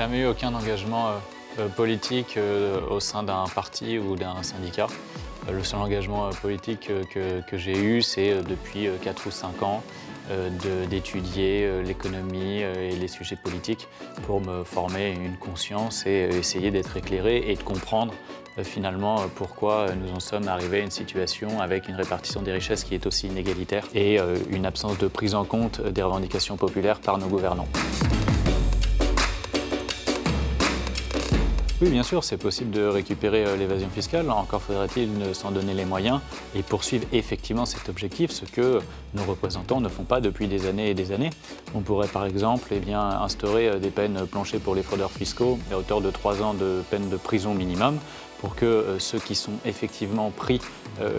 jamais eu aucun engagement euh, euh, politique euh, au sein d'un parti ou d'un syndicat. Le seul engagement politique que, que j'ai eu, c'est depuis 4 ou 5 ans d'étudier l'économie et les sujets politiques pour me former une conscience et essayer d'être éclairé et de comprendre finalement pourquoi nous en sommes arrivés à une situation avec une répartition des richesses qui est aussi inégalitaire et une absence de prise en compte des revendications populaires par nos gouvernants. Oui, bien sûr, c'est possible de récupérer euh, l'évasion fiscale. Encore faudrait-il s'en donner les moyens et poursuivre effectivement cet objectif, ce que nos représentants ne font pas depuis des années et des années. On pourrait par exemple eh instaurer euh, des peines planchées pour les fraudeurs fiscaux à hauteur de 3 ans de peine de prison minimum pour que euh, ceux qui sont effectivement pris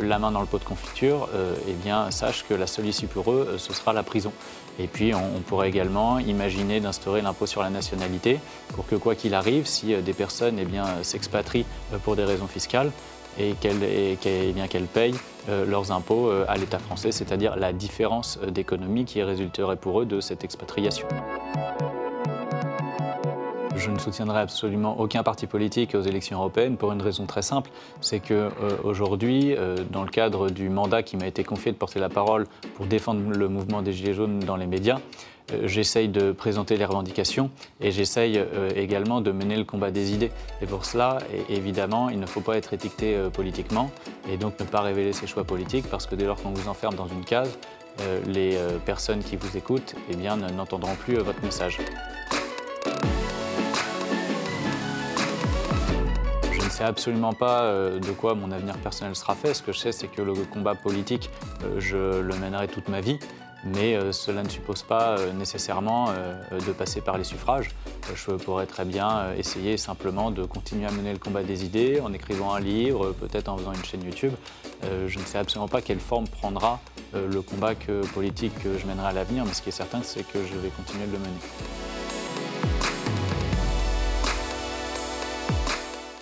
la main dans le pot de confiture eh bien, sachent que la seule issue pour eux, ce sera la prison. Et puis on, pourrait également imaginer d'instaurer l'impôt sur la nationalité pour que quoi qu'il arrive, si euh, des personnes eh s'expatrient euh, pour des raisons fiscales, et qu'elles eh payent euh, leurs impôts à l'État français, c'est-à-dire la différence d'économie qui résulterait pour eux de cette expatriation. Je ne soutiendrai absolument aucun parti politique aux élections européennes pour une raison très simple, c'est qu'aujourd'hui, euh, euh, dans le cadre du mandat qui m'a été confié de porter la parole pour défendre le mouvement des Gilets jaunes dans les médias, euh, j'essaye de présenter les revendications et j'essaye également de mener le combat des idées. Et pour cela, évidemment, il ne faut pas être étiqueté politiquement et donc ne pas révéler ses choix politiques parce que dès lors qu'on vous enferme dans une case, les personnes qui vous écoutent eh n'entendront plus votre message. Sais absolument pas euh, de quoi mon avenir personnel sera fait. Ce que je sais, c'est que le combat politique, euh, je le mènerai toute ma vie. Mais euh, cela ne suppose pas nécessairement de passer par les suffrages. je pourrais très bien essayer simplement de continuer à mener le combat des idées en écrivant un livre, peut-être en faisant une chaîne YouTube. je ne sais absolument pas quelle forme prendra le combat politique que je mènerai à l'avenir, mais ce qui est certain, c'est que je vais continuer de le mener.